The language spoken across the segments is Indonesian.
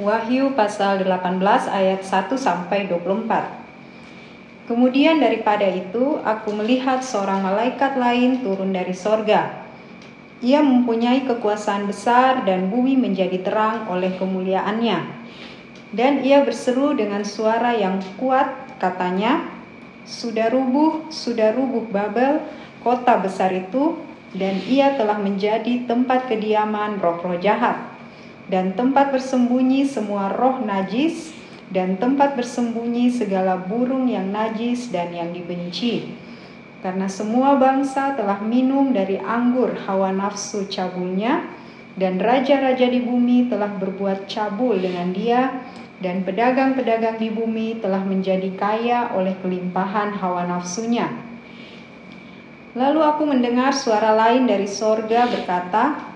Wahyu pasal 18 ayat 1 sampai 24. Kemudian daripada itu aku melihat seorang malaikat lain turun dari sorga. Ia mempunyai kekuasaan besar dan bumi menjadi terang oleh kemuliaannya. Dan ia berseru dengan suara yang kuat katanya, Sudah rubuh, sudah rubuh Babel, kota besar itu, dan ia telah menjadi tempat kediaman roh-roh jahat dan tempat bersembunyi semua roh najis dan tempat bersembunyi segala burung yang najis dan yang dibenci. Karena semua bangsa telah minum dari anggur hawa nafsu cabulnya, dan raja-raja di bumi telah berbuat cabul dengan dia, dan pedagang-pedagang di bumi telah menjadi kaya oleh kelimpahan hawa nafsunya. Lalu aku mendengar suara lain dari sorga berkata,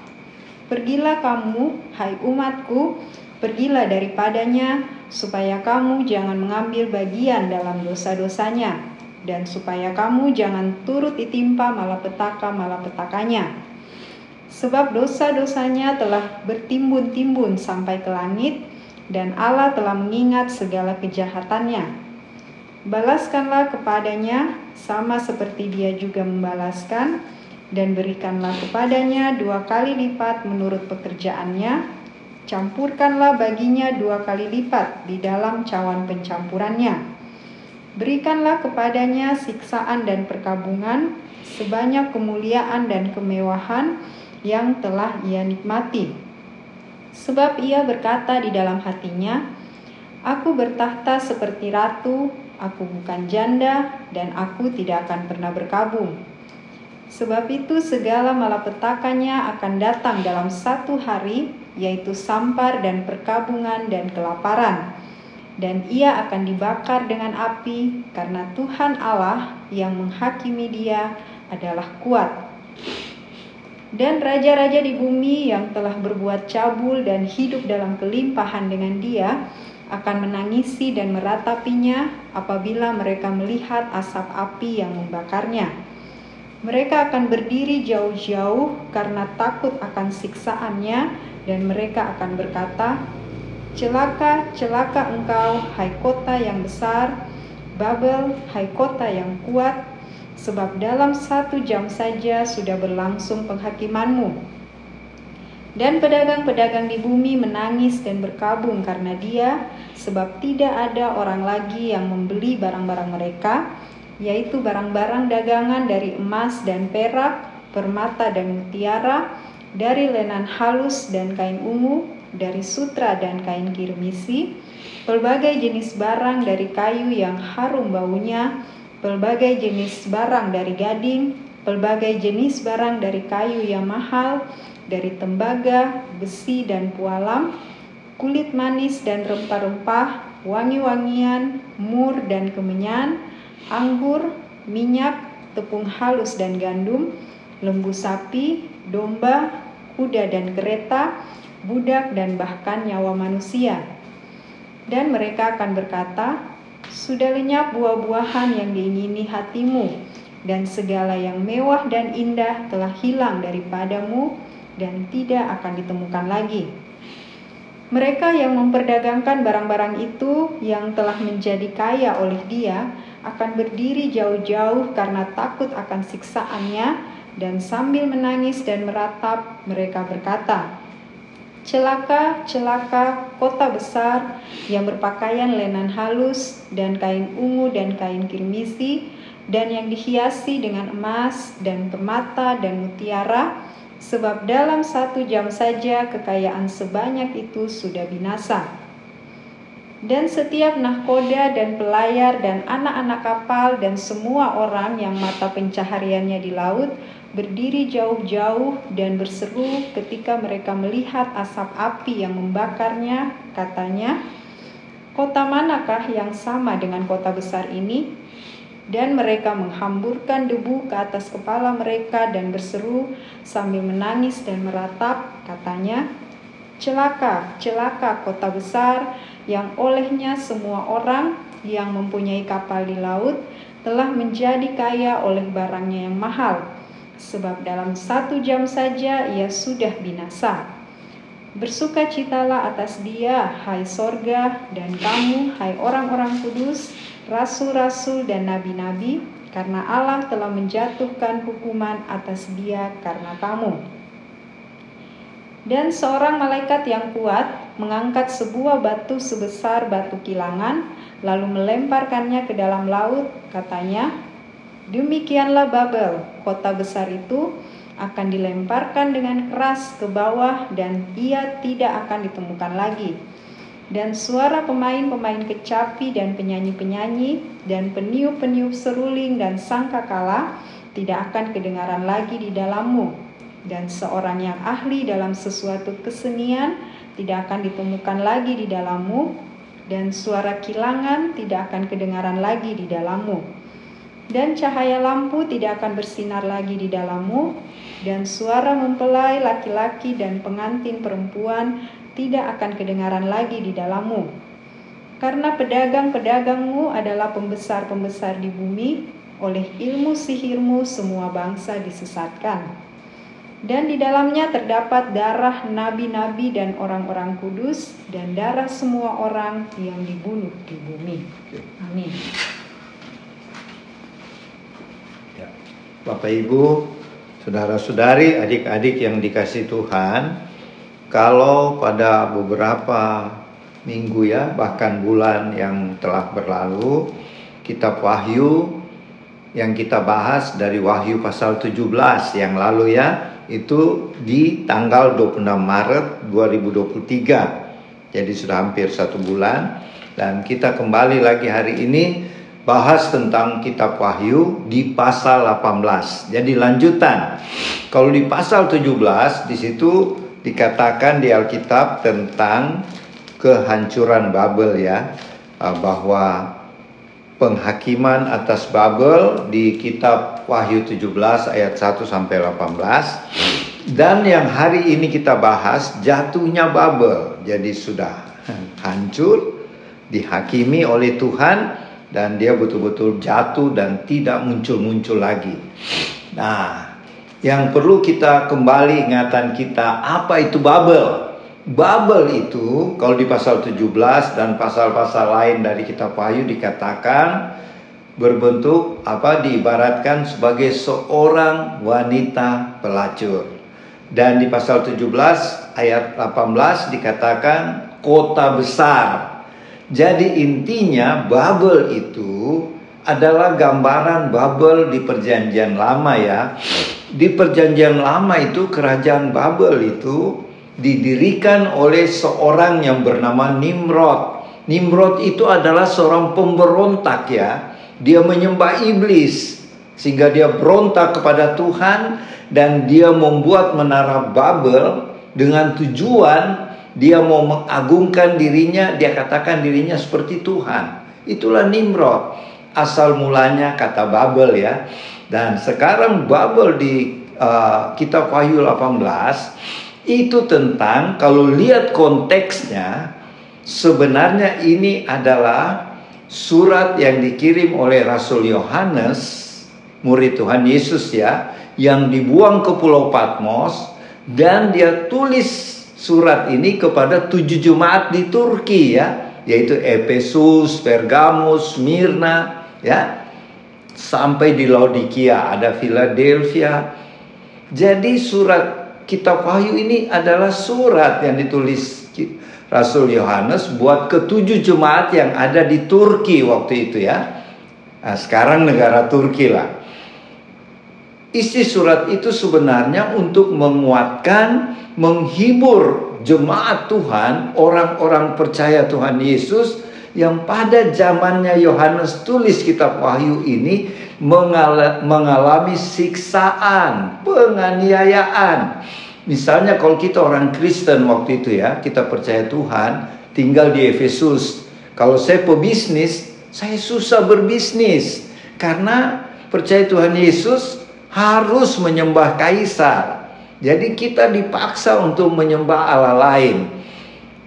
Pergilah kamu, hai umatku, pergilah daripadanya, supaya kamu jangan mengambil bagian dalam dosa-dosanya, dan supaya kamu jangan turut ditimpa malapetaka-malapetakanya. Sebab dosa-dosanya telah bertimbun-timbun sampai ke langit, dan Allah telah mengingat segala kejahatannya. Balaskanlah kepadanya, sama seperti dia juga membalaskan, dan berikanlah kepadanya dua kali lipat menurut pekerjaannya. Campurkanlah baginya dua kali lipat di dalam cawan pencampurannya. Berikanlah kepadanya siksaan dan perkabungan sebanyak kemuliaan dan kemewahan yang telah ia nikmati. Sebab ia berkata di dalam hatinya, Aku bertahta seperti ratu, aku bukan janda, dan aku tidak akan pernah berkabung. Sebab itu segala malapetakannya akan datang dalam satu hari, yaitu sampar dan perkabungan dan kelaparan. Dan ia akan dibakar dengan api, karena Tuhan Allah yang menghakimi dia adalah kuat. Dan raja-raja di bumi yang telah berbuat cabul dan hidup dalam kelimpahan dengan dia, akan menangisi dan meratapinya apabila mereka melihat asap api yang membakarnya mereka akan berdiri jauh-jauh karena takut akan siksaannya dan mereka akan berkata, Celaka, celaka engkau, hai kota yang besar, Babel, hai kota yang kuat, sebab dalam satu jam saja sudah berlangsung penghakimanmu. Dan pedagang-pedagang di bumi menangis dan berkabung karena dia, sebab tidak ada orang lagi yang membeli barang-barang mereka, yaitu barang-barang dagangan dari emas dan perak, permata dan mutiara, dari lenan halus dan kain ungu, dari sutra dan kain kirmisi, pelbagai jenis barang dari kayu yang harum baunya, pelbagai jenis barang dari gading, pelbagai jenis barang dari kayu yang mahal, dari tembaga, besi dan pualam, kulit manis dan rempah-rempah, wangi-wangian, mur dan kemenyan, anggur, minyak, tepung halus dan gandum, lembu sapi, domba, kuda dan kereta, budak dan bahkan nyawa manusia. Dan mereka akan berkata, sudah lenyap buah-buahan yang diingini hatimu, dan segala yang mewah dan indah telah hilang daripadamu dan tidak akan ditemukan lagi. Mereka yang memperdagangkan barang-barang itu yang telah menjadi kaya oleh dia akan berdiri jauh-jauh karena takut akan siksaannya dan sambil menangis dan meratap mereka berkata, Celaka, celaka kota besar yang berpakaian lenan halus dan kain ungu dan kain kirmisi dan yang dihiasi dengan emas dan permata dan mutiara sebab dalam satu jam saja kekayaan sebanyak itu sudah binasa. Dan setiap nahkoda dan pelayar dan anak-anak kapal dan semua orang yang mata pencahariannya di laut berdiri jauh-jauh dan berseru ketika mereka melihat asap api yang membakarnya, katanya, Kota manakah yang sama dengan kota besar ini? Dan mereka menghamburkan debu ke atas kepala mereka dan berseru sambil menangis dan meratap, katanya, Celaka, celaka kota besar yang olehnya semua orang yang mempunyai kapal di laut telah menjadi kaya oleh barangnya yang mahal, sebab dalam satu jam saja ia sudah binasa. Bersukacitalah atas dia, hai sorga, dan kamu, hai orang-orang kudus, rasul-rasul dan nabi-nabi, karena Allah telah menjatuhkan hukuman atas dia karena kamu. Dan seorang malaikat yang kuat mengangkat sebuah batu sebesar batu kilangan, lalu melemparkannya ke dalam laut, katanya, Demikianlah Babel, kota besar itu, akan dilemparkan dengan keras ke bawah dan ia tidak akan ditemukan lagi. Dan suara pemain-pemain kecapi dan penyanyi-penyanyi dan peniup-peniup seruling dan sangkakala tidak akan kedengaran lagi di dalammu. Dan seorang yang ahli dalam sesuatu kesenian tidak akan ditemukan lagi di dalammu dan suara kilangan tidak akan kedengaran lagi di dalammu dan cahaya lampu tidak akan bersinar lagi di dalammu, dan suara mempelai laki-laki dan pengantin perempuan tidak akan kedengaran lagi di dalammu. Karena pedagang-pedagangmu adalah pembesar-pembesar di bumi, oleh ilmu sihirmu semua bangsa disesatkan. Dan di dalamnya terdapat darah nabi-nabi dan orang-orang kudus, dan darah semua orang yang dibunuh di bumi. Amin. Bapak Ibu, saudara-saudari, adik-adik yang dikasih Tuhan, kalau pada beberapa minggu ya, bahkan bulan yang telah berlalu, kitab Wahyu yang kita bahas dari Wahyu pasal 17 yang lalu ya, itu di tanggal 26 Maret 2023. Jadi sudah hampir satu bulan dan kita kembali lagi hari ini bahas tentang kitab Wahyu di pasal 18. Jadi lanjutan. Kalau di pasal 17 di situ dikatakan di Alkitab tentang kehancuran Babel ya ah, bahwa penghakiman atas Babel di kitab Wahyu 17 ayat 1 sampai 18 dan yang hari ini kita bahas jatuhnya Babel jadi sudah hancur dihakimi oleh Tuhan dan dia betul-betul jatuh dan tidak muncul-muncul lagi. Nah, yang perlu kita kembali ingatan kita apa itu Babel? Babel itu kalau di pasal 17 dan pasal-pasal lain dari kitab Wahyu dikatakan berbentuk apa diibaratkan sebagai seorang wanita pelacur. Dan di pasal 17 ayat 18 dikatakan kota besar jadi intinya Babel itu adalah gambaran Babel di perjanjian lama ya. Di perjanjian lama itu kerajaan Babel itu didirikan oleh seorang yang bernama Nimrod. Nimrod itu adalah seorang pemberontak ya. Dia menyembah iblis sehingga dia berontak kepada Tuhan dan dia membuat menara Babel dengan tujuan dia mau mengagungkan dirinya, dia katakan dirinya seperti Tuhan. Itulah Nimrod. Asal mulanya kata Babel ya. Dan sekarang Babel di uh, kitab Wahyu 18 itu tentang kalau lihat konteksnya sebenarnya ini adalah surat yang dikirim oleh Rasul Yohanes murid Tuhan Yesus ya yang dibuang ke Pulau Patmos dan dia tulis surat ini kepada tujuh jemaat di Turki ya, yaitu Efesus, Pergamus, Smyrna, ya, sampai di Laodikia ada Philadelphia. Jadi surat kitab Wahyu ini adalah surat yang ditulis Rasul Yohanes buat ketujuh jemaat yang ada di Turki waktu itu ya. Nah, sekarang negara Turki lah. Isi surat itu sebenarnya untuk menguatkan, menghibur jemaat Tuhan, orang-orang percaya Tuhan Yesus yang pada zamannya Yohanes tulis kitab Wahyu ini mengalami siksaan, penganiayaan. Misalnya kalau kita orang Kristen waktu itu ya, kita percaya Tuhan, tinggal di Efesus. Kalau saya pebisnis, saya susah berbisnis karena percaya Tuhan Yesus harus menyembah kaisar. Jadi kita dipaksa untuk menyembah Allah lain.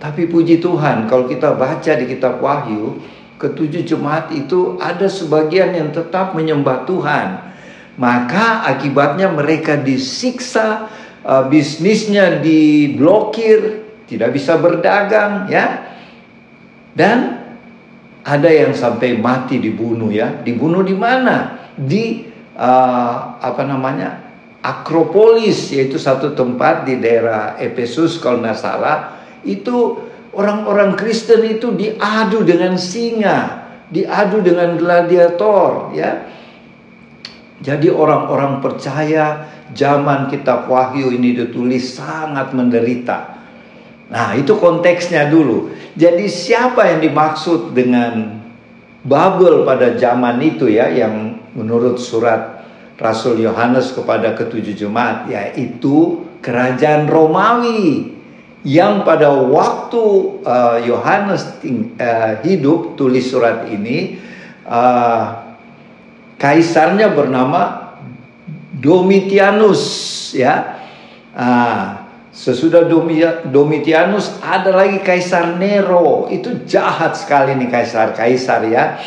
Tapi puji Tuhan kalau kita baca di kitab Wahyu, ketujuh jemaat itu ada sebagian yang tetap menyembah Tuhan. Maka akibatnya mereka disiksa, uh, bisnisnya diblokir, tidak bisa berdagang ya. Dan ada yang sampai mati dibunuh ya. Dibunuh di mana? Di uh, apa namanya? Akropolis yaitu satu tempat di daerah Efesus kalau nggak salah itu orang-orang Kristen itu diadu dengan singa, diadu dengan gladiator ya. Jadi orang-orang percaya zaman kitab Wahyu ini ditulis sangat menderita. Nah, itu konteksnya dulu. Jadi siapa yang dimaksud dengan Babel pada zaman itu ya yang menurut surat Rasul Yohanes kepada ketujuh jemaat yaitu kerajaan Romawi yang pada waktu uh, Yohanes uh, hidup tulis surat ini uh, kaisarnya bernama Domitianus ya uh, sesudah Domitianus ada lagi kaisar Nero itu jahat sekali nih kaisar-kaisar ya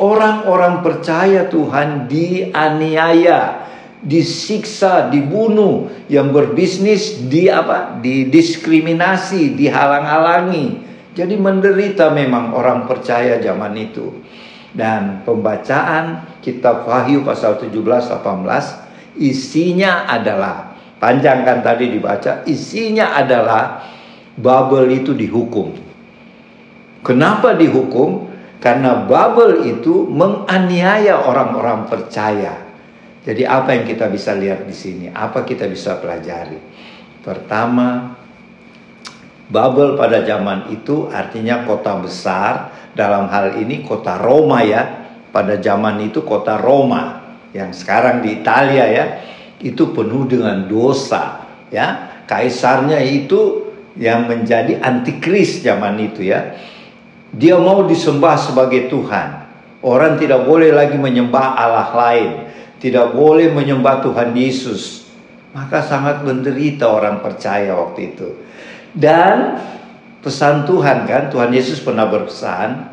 Orang-orang percaya Tuhan dianiaya, disiksa, dibunuh, yang berbisnis di apa? Didiskriminasi, dihalang-halangi. Jadi menderita memang orang percaya zaman itu. Dan pembacaan kitab Wahyu pasal 17 18 isinya adalah panjang kan tadi dibaca, isinya adalah Babel itu dihukum. Kenapa dihukum? Karena Babel itu menganiaya orang-orang percaya. Jadi apa yang kita bisa lihat di sini? Apa kita bisa pelajari? Pertama, Babel pada zaman itu artinya kota besar. Dalam hal ini kota Roma ya. Pada zaman itu kota Roma yang sekarang di Italia ya. Itu penuh dengan dosa ya. Kaisarnya itu yang menjadi antikris zaman itu ya dia mau disembah sebagai Tuhan. Orang tidak boleh lagi menyembah Allah lain. Tidak boleh menyembah Tuhan Yesus. Maka sangat menderita orang percaya waktu itu. Dan pesan Tuhan kan, Tuhan Yesus pernah berpesan,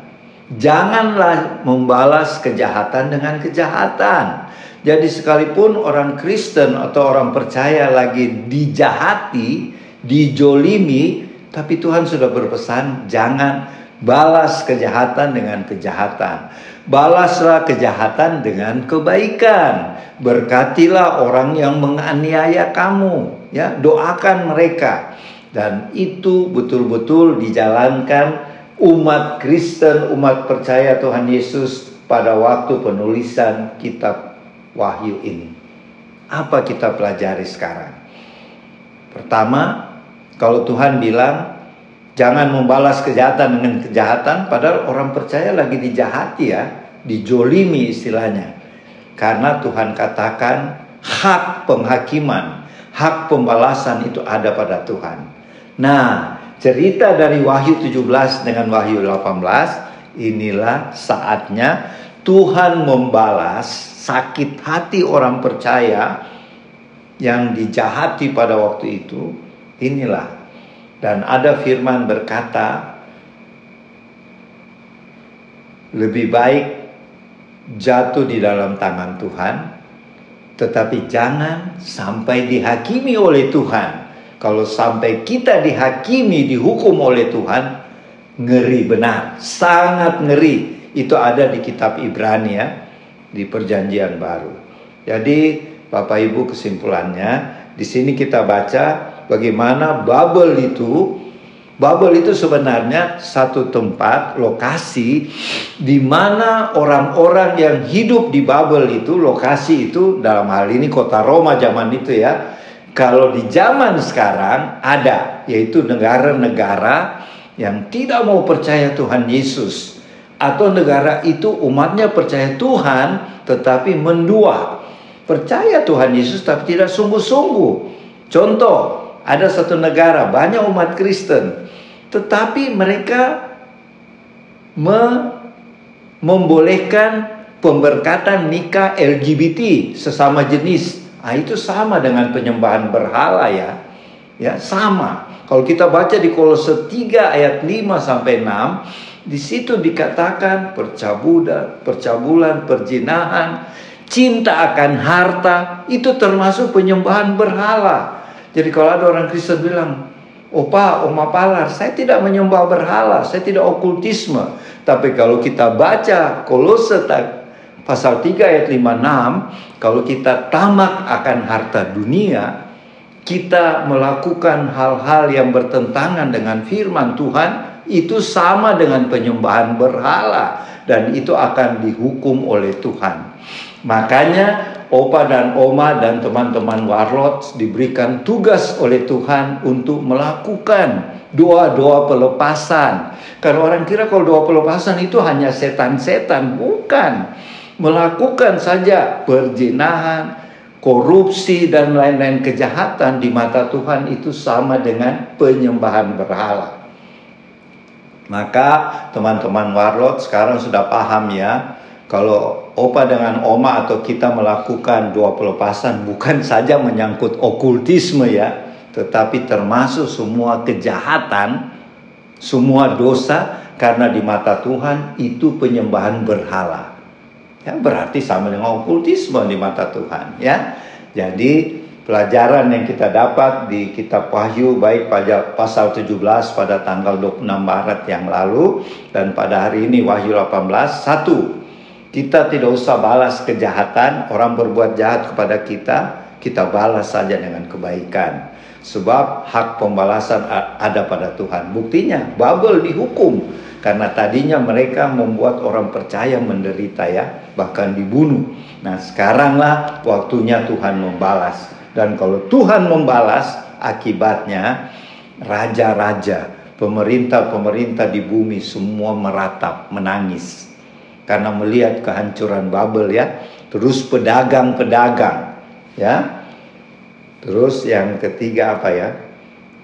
janganlah membalas kejahatan dengan kejahatan. Jadi sekalipun orang Kristen atau orang percaya lagi dijahati, dijolimi, tapi Tuhan sudah berpesan jangan Balas kejahatan dengan kejahatan. Balaslah kejahatan dengan kebaikan. Berkatilah orang yang menganiaya kamu, ya, doakan mereka. Dan itu betul-betul dijalankan umat Kristen, umat percaya Tuhan Yesus pada waktu penulisan kitab Wahyu ini. Apa kita pelajari sekarang? Pertama, kalau Tuhan bilang Jangan membalas kejahatan dengan kejahatan padahal orang percaya lagi dijahati ya, dijolimi istilahnya. Karena Tuhan katakan hak penghakiman, hak pembalasan itu ada pada Tuhan. Nah, cerita dari Wahyu 17 dengan Wahyu 18 inilah saatnya Tuhan membalas sakit hati orang percaya yang dijahati pada waktu itu. Inilah dan ada firman berkata, lebih baik jatuh di dalam tangan Tuhan, tetapi jangan sampai dihakimi oleh Tuhan. Kalau sampai kita dihakimi, dihukum oleh Tuhan, ngeri benar, sangat ngeri. Itu ada di kitab Ibrani ya, di Perjanjian Baru. Jadi, Bapak Ibu kesimpulannya, di sini kita baca bagaimana Babel itu Babel itu sebenarnya satu tempat lokasi di mana orang-orang yang hidup di Babel itu lokasi itu dalam hal ini kota Roma zaman itu ya. Kalau di zaman sekarang ada yaitu negara-negara yang tidak mau percaya Tuhan Yesus atau negara itu umatnya percaya Tuhan tetapi mendua. Percaya Tuhan Yesus tapi tidak sungguh-sungguh. Contoh, ada satu negara banyak umat Kristen, tetapi mereka me membolehkan pemberkatan nikah LGBT sesama jenis. Ah itu sama dengan penyembahan berhala ya. Ya, sama. Kalau kita baca di Kolose 3 ayat 5 sampai 6, di situ dikatakan percabulan, percabulan, perjinahan, cinta akan harta itu termasuk penyembahan berhala. Jadi kalau ada orang Kristen bilang, Opa, Oma Palar, saya tidak menyembah berhala, saya tidak okultisme. Tapi kalau kita baca Kolose pasal 3 ayat 56, kalau kita tamak akan harta dunia, kita melakukan hal-hal yang bertentangan dengan firman Tuhan, itu sama dengan penyembahan berhala dan itu akan dihukum oleh Tuhan. Makanya Opa dan Oma dan teman-teman warlot diberikan tugas oleh Tuhan untuk melakukan doa-doa pelepasan. Karena orang kira kalau doa pelepasan itu hanya setan-setan, bukan. Melakukan saja perjinahan, korupsi dan lain-lain kejahatan di mata Tuhan itu sama dengan penyembahan berhala. Maka teman-teman warlot sekarang sudah paham ya kalau opa dengan oma atau kita melakukan doa pelepasan bukan saja menyangkut okultisme ya, tetapi termasuk semua kejahatan, semua dosa karena di mata Tuhan itu penyembahan berhala. Ya, berarti sama dengan okultisme di mata Tuhan ya. Jadi pelajaran yang kita dapat di kitab Wahyu baik pada pasal 17 pada tanggal 26 Maret yang lalu dan pada hari ini Wahyu 18 satu kita tidak usah balas kejahatan, orang berbuat jahat kepada kita, kita balas saja dengan kebaikan. Sebab hak pembalasan ada pada Tuhan. Buktinya Babel dihukum karena tadinya mereka membuat orang percaya menderita ya, bahkan dibunuh. Nah, sekaranglah waktunya Tuhan membalas. Dan kalau Tuhan membalas, akibatnya raja-raja, pemerintah-pemerintah di bumi semua meratap, menangis karena melihat kehancuran Babel ya. Terus pedagang-pedagang ya. Terus yang ketiga apa ya?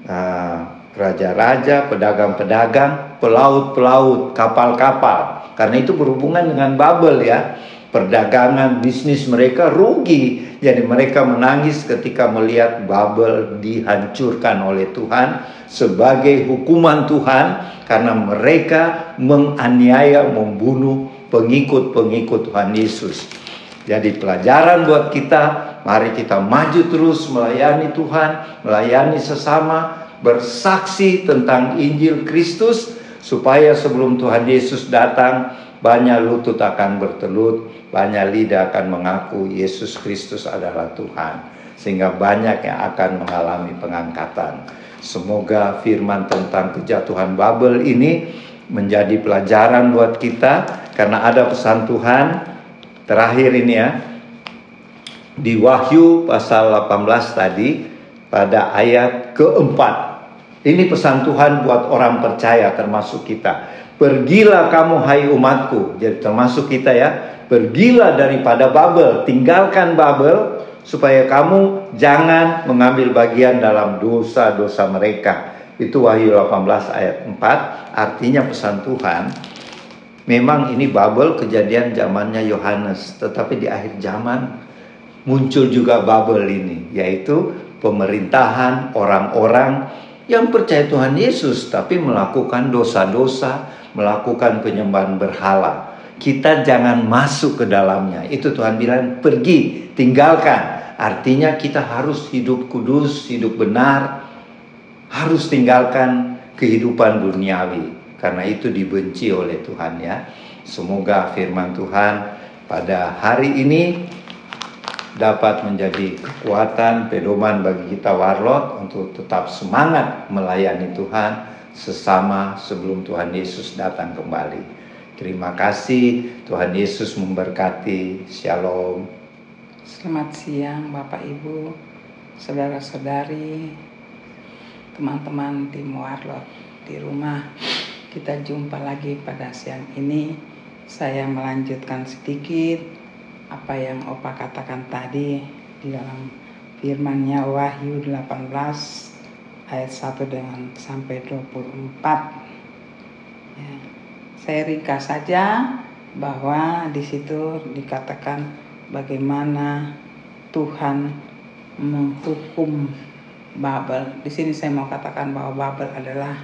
Ah, raja-raja, pedagang-pedagang, pelaut-pelaut, kapal-kapal. Karena itu berhubungan dengan Babel ya. Perdagangan bisnis mereka rugi. Jadi mereka menangis ketika melihat Babel dihancurkan oleh Tuhan sebagai hukuman Tuhan karena mereka menganiaya, membunuh pengikut-pengikut Tuhan Yesus. Jadi pelajaran buat kita, mari kita maju terus melayani Tuhan, melayani sesama, bersaksi tentang Injil Kristus supaya sebelum Tuhan Yesus datang banyak lutut akan bertelut, banyak lidah akan mengaku Yesus Kristus adalah Tuhan. Sehingga banyak yang akan mengalami pengangkatan. Semoga firman tentang kejatuhan Babel ini menjadi pelajaran buat kita karena ada pesan Tuhan terakhir ini ya di Wahyu pasal 18 tadi pada ayat keempat. Ini pesan Tuhan buat orang percaya termasuk kita. Pergilah kamu hai umatku. Jadi termasuk kita ya. Pergilah daripada Babel, tinggalkan Babel supaya kamu jangan mengambil bagian dalam dosa-dosa mereka. Itu Wahyu 18 ayat 4 artinya pesan Tuhan. Memang ini Babel kejadian zamannya Yohanes, tetapi di akhir zaman muncul juga Babel ini, yaitu pemerintahan orang-orang yang percaya Tuhan Yesus tapi melakukan dosa-dosa, melakukan penyembahan berhala. Kita jangan masuk ke dalamnya. Itu Tuhan bilang, pergi, tinggalkan. Artinya kita harus hidup kudus, hidup benar, harus tinggalkan kehidupan duniawi karena itu dibenci oleh Tuhan ya. Semoga firman Tuhan pada hari ini dapat menjadi kekuatan pedoman bagi kita warlot untuk tetap semangat melayani Tuhan sesama sebelum Tuhan Yesus datang kembali. Terima kasih Tuhan Yesus memberkati. Shalom. Selamat siang Bapak Ibu, saudara-saudari, teman-teman tim Warlot di rumah kita jumpa lagi pada siang ini saya melanjutkan sedikit apa yang Opa katakan tadi di dalam firmannya Wahyu 18 ayat 1 dengan sampai 24 ya. saya ringkas saja bahwa di situ dikatakan bagaimana Tuhan menghukum Babel. Di sini saya mau katakan bahwa Babel adalah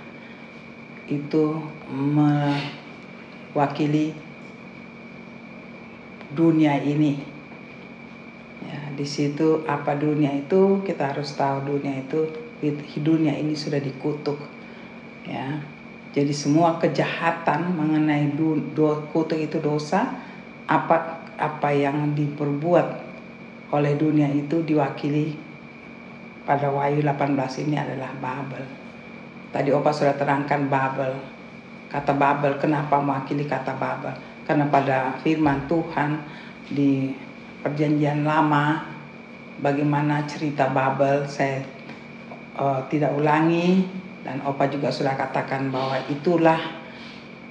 itu mewakili dunia ini. Ya, di situ apa dunia itu kita harus tahu dunia itu dunia ini sudah dikutuk ya jadi semua kejahatan mengenai do, do, kutuk itu dosa apa apa yang diperbuat oleh dunia itu diwakili pada Wahyu 18 ini adalah Babel. Tadi Opa sudah terangkan Babel. Kata Babel, kenapa mewakili kata Babel? Karena pada firman Tuhan di perjanjian lama bagaimana cerita Babel saya uh, tidak ulangi dan Opa juga sudah katakan bahwa itulah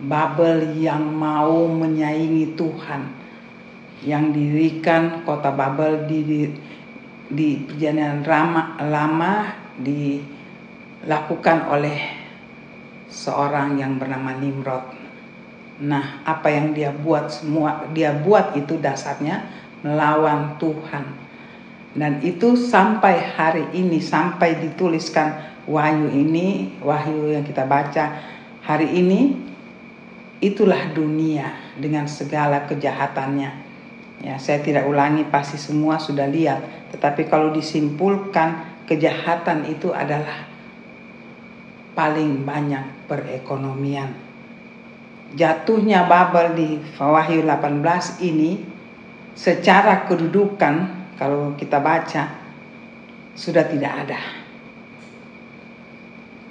Babel yang mau menyaingi Tuhan yang dirikan kota Babel di di, di perjalanan lama, lama dilakukan oleh seorang yang bernama Nimrod. Nah, apa yang dia buat semua dia buat itu dasarnya melawan Tuhan. Dan itu sampai hari ini sampai dituliskan wahyu ini, wahyu yang kita baca hari ini, itulah dunia dengan segala kejahatannya. Ya, saya tidak ulangi pasti semua sudah lihat, tetapi kalau disimpulkan kejahatan itu adalah paling banyak perekonomian. Jatuhnya Babel di Wahyu 18 ini secara kedudukan kalau kita baca sudah tidak ada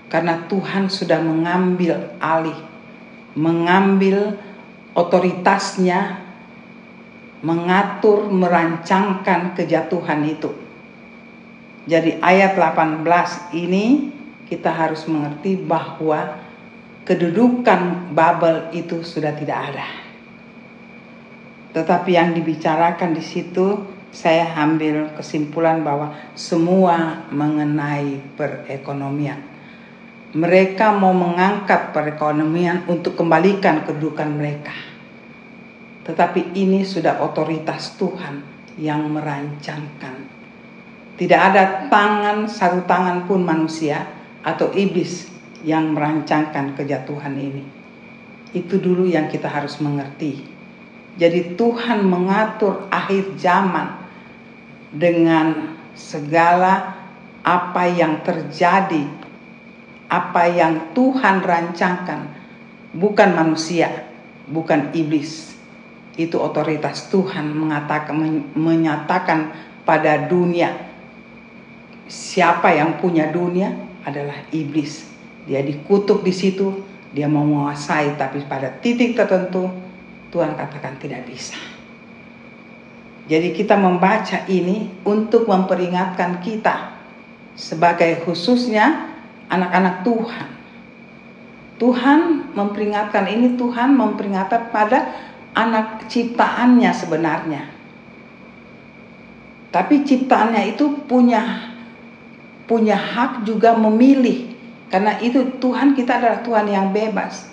karena Tuhan sudah mengambil alih, mengambil otoritasnya, mengatur, merancangkan kejatuhan itu. Jadi ayat 18 ini kita harus mengerti bahwa kedudukan Babel itu sudah tidak ada. Tetapi yang dibicarakan di situ saya ambil kesimpulan bahwa semua mengenai perekonomian mereka mau mengangkat perekonomian untuk kembalikan kedudukan mereka. Tetapi ini sudah otoritas Tuhan yang merancangkan. Tidak ada tangan, satu tangan pun manusia atau iblis yang merancangkan kejatuhan ini. Itu dulu yang kita harus mengerti. Jadi Tuhan mengatur akhir zaman dengan segala apa yang terjadi apa yang Tuhan rancangkan, bukan manusia, bukan iblis. Itu otoritas Tuhan mengatakan menyatakan pada dunia siapa yang punya dunia adalah iblis. Dia dikutuk di situ, dia mau menguasai tapi pada titik tertentu Tuhan katakan tidak bisa. Jadi kita membaca ini untuk memperingatkan kita sebagai khususnya anak-anak Tuhan. Tuhan memperingatkan ini Tuhan memperingatkan pada anak ciptaannya sebenarnya. Tapi ciptaannya itu punya punya hak juga memilih karena itu Tuhan kita adalah Tuhan yang bebas.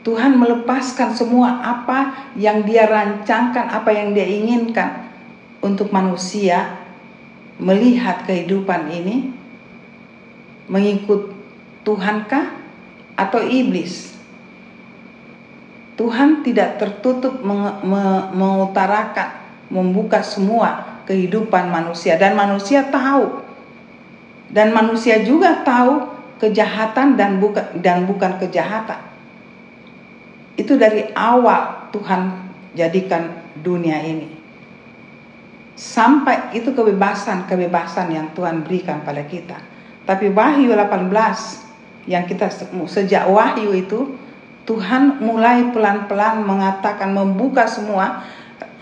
Tuhan melepaskan semua apa yang dia rancangkan, apa yang dia inginkan untuk manusia melihat kehidupan ini mengikut Tuhankah atau iblis? Tuhan tidak tertutup mengutarakan, membuka semua kehidupan manusia dan manusia tahu. Dan manusia juga tahu kejahatan dan bukan dan bukan kejahatan. Itu dari awal Tuhan jadikan dunia ini. Sampai itu kebebasan-kebebasan yang Tuhan berikan pada kita tapi Wahyu 18 yang kita sejak Wahyu itu Tuhan mulai pelan-pelan mengatakan membuka semua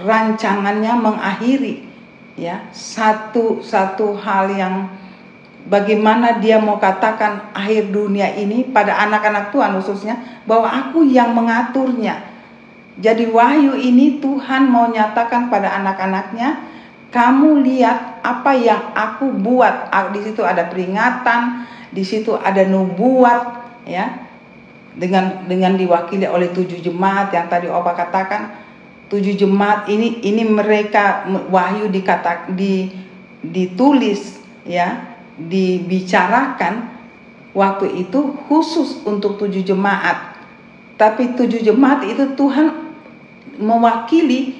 rancangannya mengakhiri ya satu satu hal yang bagaimana dia mau katakan akhir dunia ini pada anak-anak Tuhan khususnya bahwa aku yang mengaturnya. Jadi wahyu ini Tuhan mau nyatakan pada anak-anaknya kamu lihat apa yang aku buat. Ah, di situ ada peringatan, di situ ada nubuat, ya. Dengan dengan diwakili oleh tujuh jemaat yang tadi Opa katakan, tujuh jemaat ini ini mereka wahyu dikata di ditulis ya, dibicarakan waktu itu khusus untuk tujuh jemaat. Tapi tujuh jemaat itu Tuhan mewakili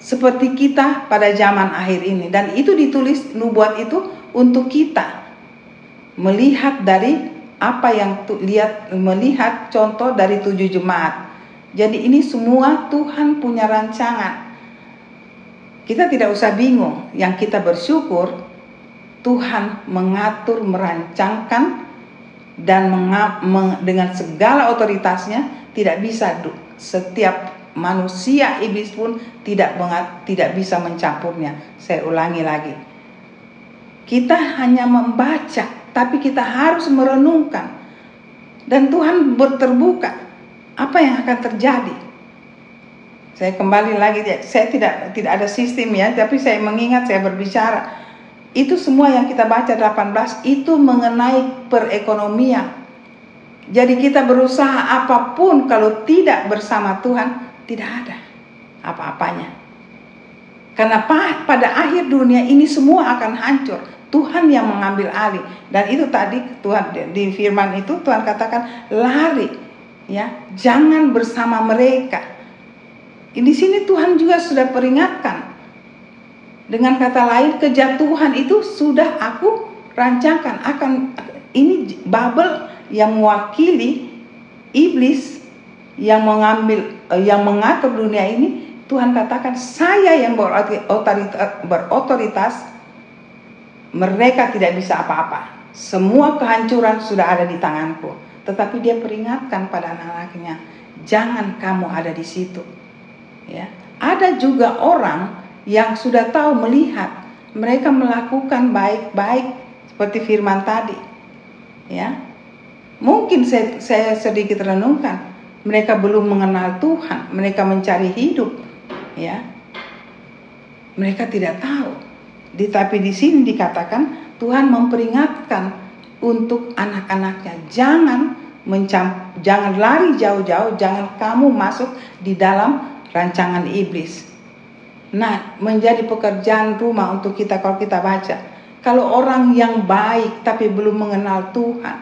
seperti kita pada zaman akhir ini dan itu ditulis nubuat itu untuk kita melihat dari apa yang tu, lihat melihat contoh dari tujuh jemaat. Jadi ini semua Tuhan punya rancangan. Kita tidak usah bingung, yang kita bersyukur Tuhan mengatur, merancangkan dan dengan segala otoritasnya tidak bisa setiap manusia iblis pun tidak tidak bisa mencampurnya. Saya ulangi lagi. Kita hanya membaca, tapi kita harus merenungkan. Dan Tuhan berterbuka apa yang akan terjadi. Saya kembali lagi, saya tidak tidak ada sistem ya, tapi saya mengingat saya berbicara. Itu semua yang kita baca 18 itu mengenai perekonomian. Jadi kita berusaha apa pun kalau tidak bersama Tuhan tidak ada apa-apanya. Karena pada akhir dunia ini semua akan hancur. Tuhan yang mengambil alih. Dan itu tadi Tuhan di firman itu Tuhan katakan lari ya, jangan bersama mereka. Di sini Tuhan juga sudah peringatkan. Dengan kata lain kejatuhan itu sudah aku rancangkan. Akan ini Babel yang mewakili iblis yang mengambil eh, yang mengatur dunia ini. Tuhan katakan saya yang berotoritas, berotoritas mereka tidak bisa apa-apa. Semua kehancuran sudah ada di tanganku. Tetapi dia peringatkan pada anak-anaknya jangan kamu ada di situ. Ya. Ada juga orang yang sudah tahu melihat mereka melakukan baik-baik seperti firman tadi ya mungkin saya, saya sedikit renungkan mereka belum mengenal Tuhan, mereka mencari hidup, ya. Mereka tidak tahu. Tapi di sini dikatakan Tuhan memperingatkan untuk anak-anaknya jangan mencam, jangan lari jauh-jauh, jangan kamu masuk di dalam rancangan iblis. Nah, menjadi pekerjaan rumah untuk kita kalau kita baca. Kalau orang yang baik tapi belum mengenal Tuhan,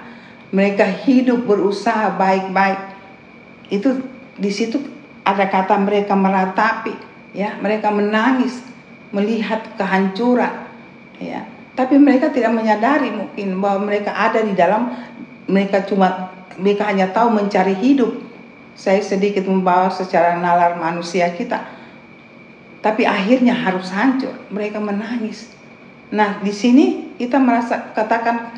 mereka hidup berusaha baik-baik, itu di situ ada kata mereka meratapi ya. Mereka menangis melihat kehancuran ya. Tapi mereka tidak menyadari mungkin bahwa mereka ada di dalam mereka cuma mereka hanya tahu mencari hidup. Saya sedikit membawa secara nalar manusia kita tapi akhirnya harus hancur mereka menangis nah di sini kita merasa katakan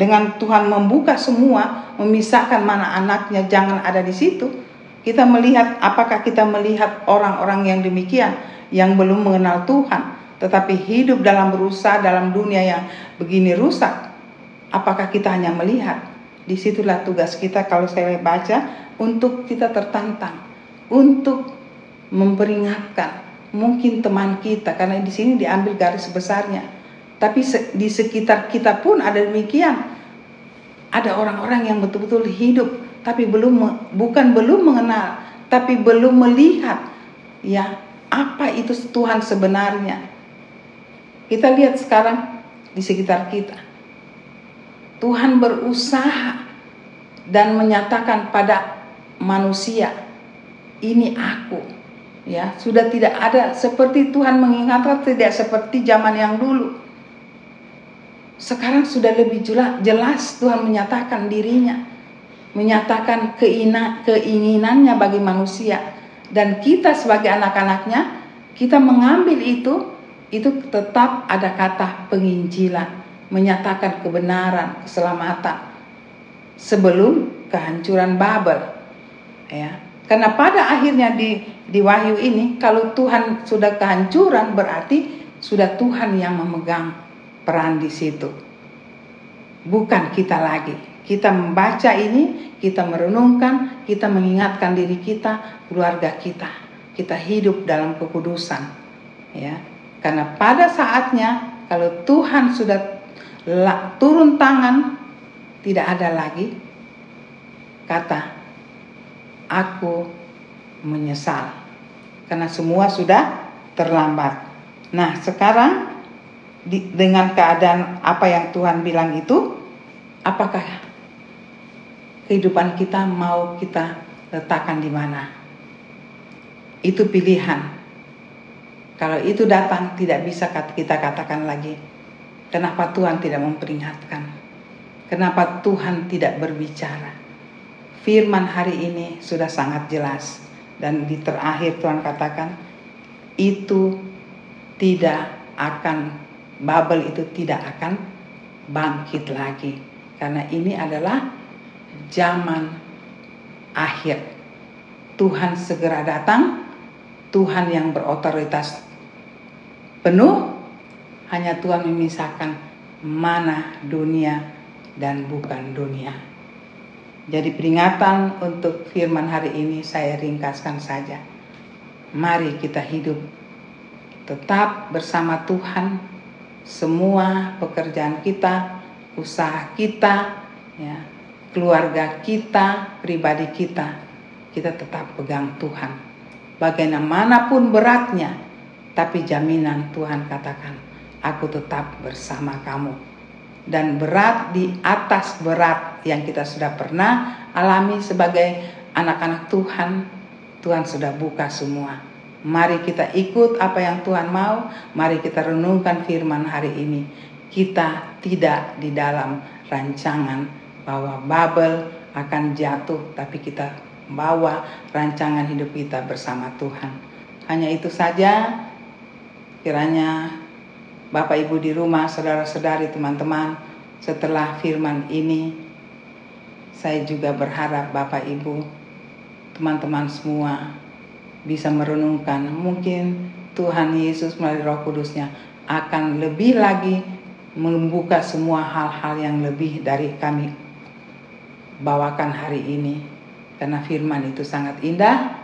dengan Tuhan membuka semua, memisahkan mana anaknya jangan ada di situ, kita melihat apakah kita melihat orang-orang yang demikian yang belum mengenal Tuhan, tetapi hidup dalam berusaha dalam dunia yang begini rusak. Apakah kita hanya melihat? Di situlah tugas kita kalau saya baca untuk kita tertantang, untuk memperingatkan mungkin teman kita karena di sini diambil garis besarnya tapi di sekitar kita pun ada demikian. Ada orang-orang yang betul-betul hidup tapi belum bukan belum mengenal, tapi belum melihat ya apa itu Tuhan sebenarnya. Kita lihat sekarang di sekitar kita. Tuhan berusaha dan menyatakan pada manusia, ini aku. Ya, sudah tidak ada. Seperti Tuhan mengingatkan tidak seperti zaman yang dulu. Sekarang sudah lebih jelas Tuhan menyatakan dirinya, menyatakan keina, keinginannya bagi manusia. Dan kita sebagai anak-anaknya kita mengambil itu itu tetap ada kata penginjilan, menyatakan kebenaran, keselamatan. Sebelum kehancuran Babel. Ya. Karena pada akhirnya di di wahyu ini kalau Tuhan sudah kehancuran berarti sudah Tuhan yang memegang peran di situ. Bukan kita lagi. Kita membaca ini, kita merenungkan, kita mengingatkan diri kita, keluarga kita. Kita hidup dalam kekudusan. Ya. Karena pada saatnya kalau Tuhan sudah turun tangan, tidak ada lagi kata aku menyesal. Karena semua sudah terlambat. Nah, sekarang di, dengan keadaan apa yang Tuhan bilang itu, apakah kehidupan kita mau kita letakkan di mana? Itu pilihan. Kalau itu datang tidak bisa kita katakan lagi. Kenapa Tuhan tidak memperingatkan? Kenapa Tuhan tidak berbicara? Firman hari ini sudah sangat jelas dan di terakhir Tuhan katakan itu tidak akan Babel itu tidak akan bangkit lagi karena ini adalah zaman akhir. Tuhan segera datang, Tuhan yang berotoritas penuh, hanya Tuhan memisahkan mana dunia dan bukan dunia. Jadi peringatan untuk firman hari ini saya ringkaskan saja. Mari kita hidup tetap bersama Tuhan. Semua pekerjaan kita, usaha kita, ya, keluarga kita, pribadi kita, kita tetap pegang Tuhan. Bagaimanapun beratnya, tapi jaminan Tuhan katakan, aku tetap bersama kamu dan berat di atas berat yang kita sudah pernah alami sebagai anak-anak Tuhan, Tuhan sudah buka semua. Mari kita ikut apa yang Tuhan mau, mari kita renungkan firman hari ini. Kita tidak di dalam rancangan bahwa Babel akan jatuh, tapi kita bawa rancangan hidup kita bersama Tuhan. Hanya itu saja, kiranya Bapak Ibu di rumah, saudara-saudari, teman-teman, setelah firman ini, saya juga berharap Bapak Ibu, teman-teman semua bisa merenungkan. Mungkin Tuhan Yesus melalui Roh Kudusnya akan lebih lagi membuka semua hal-hal yang lebih dari kami bawakan hari ini. Karena firman itu sangat indah.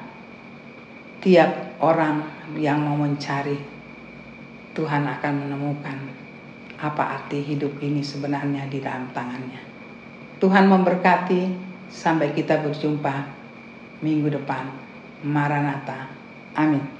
Tiap orang yang mau mencari Tuhan akan menemukan apa arti hidup ini sebenarnya di dalam tangannya. Tuhan memberkati sampai kita berjumpa minggu depan. Maranatha. Amin.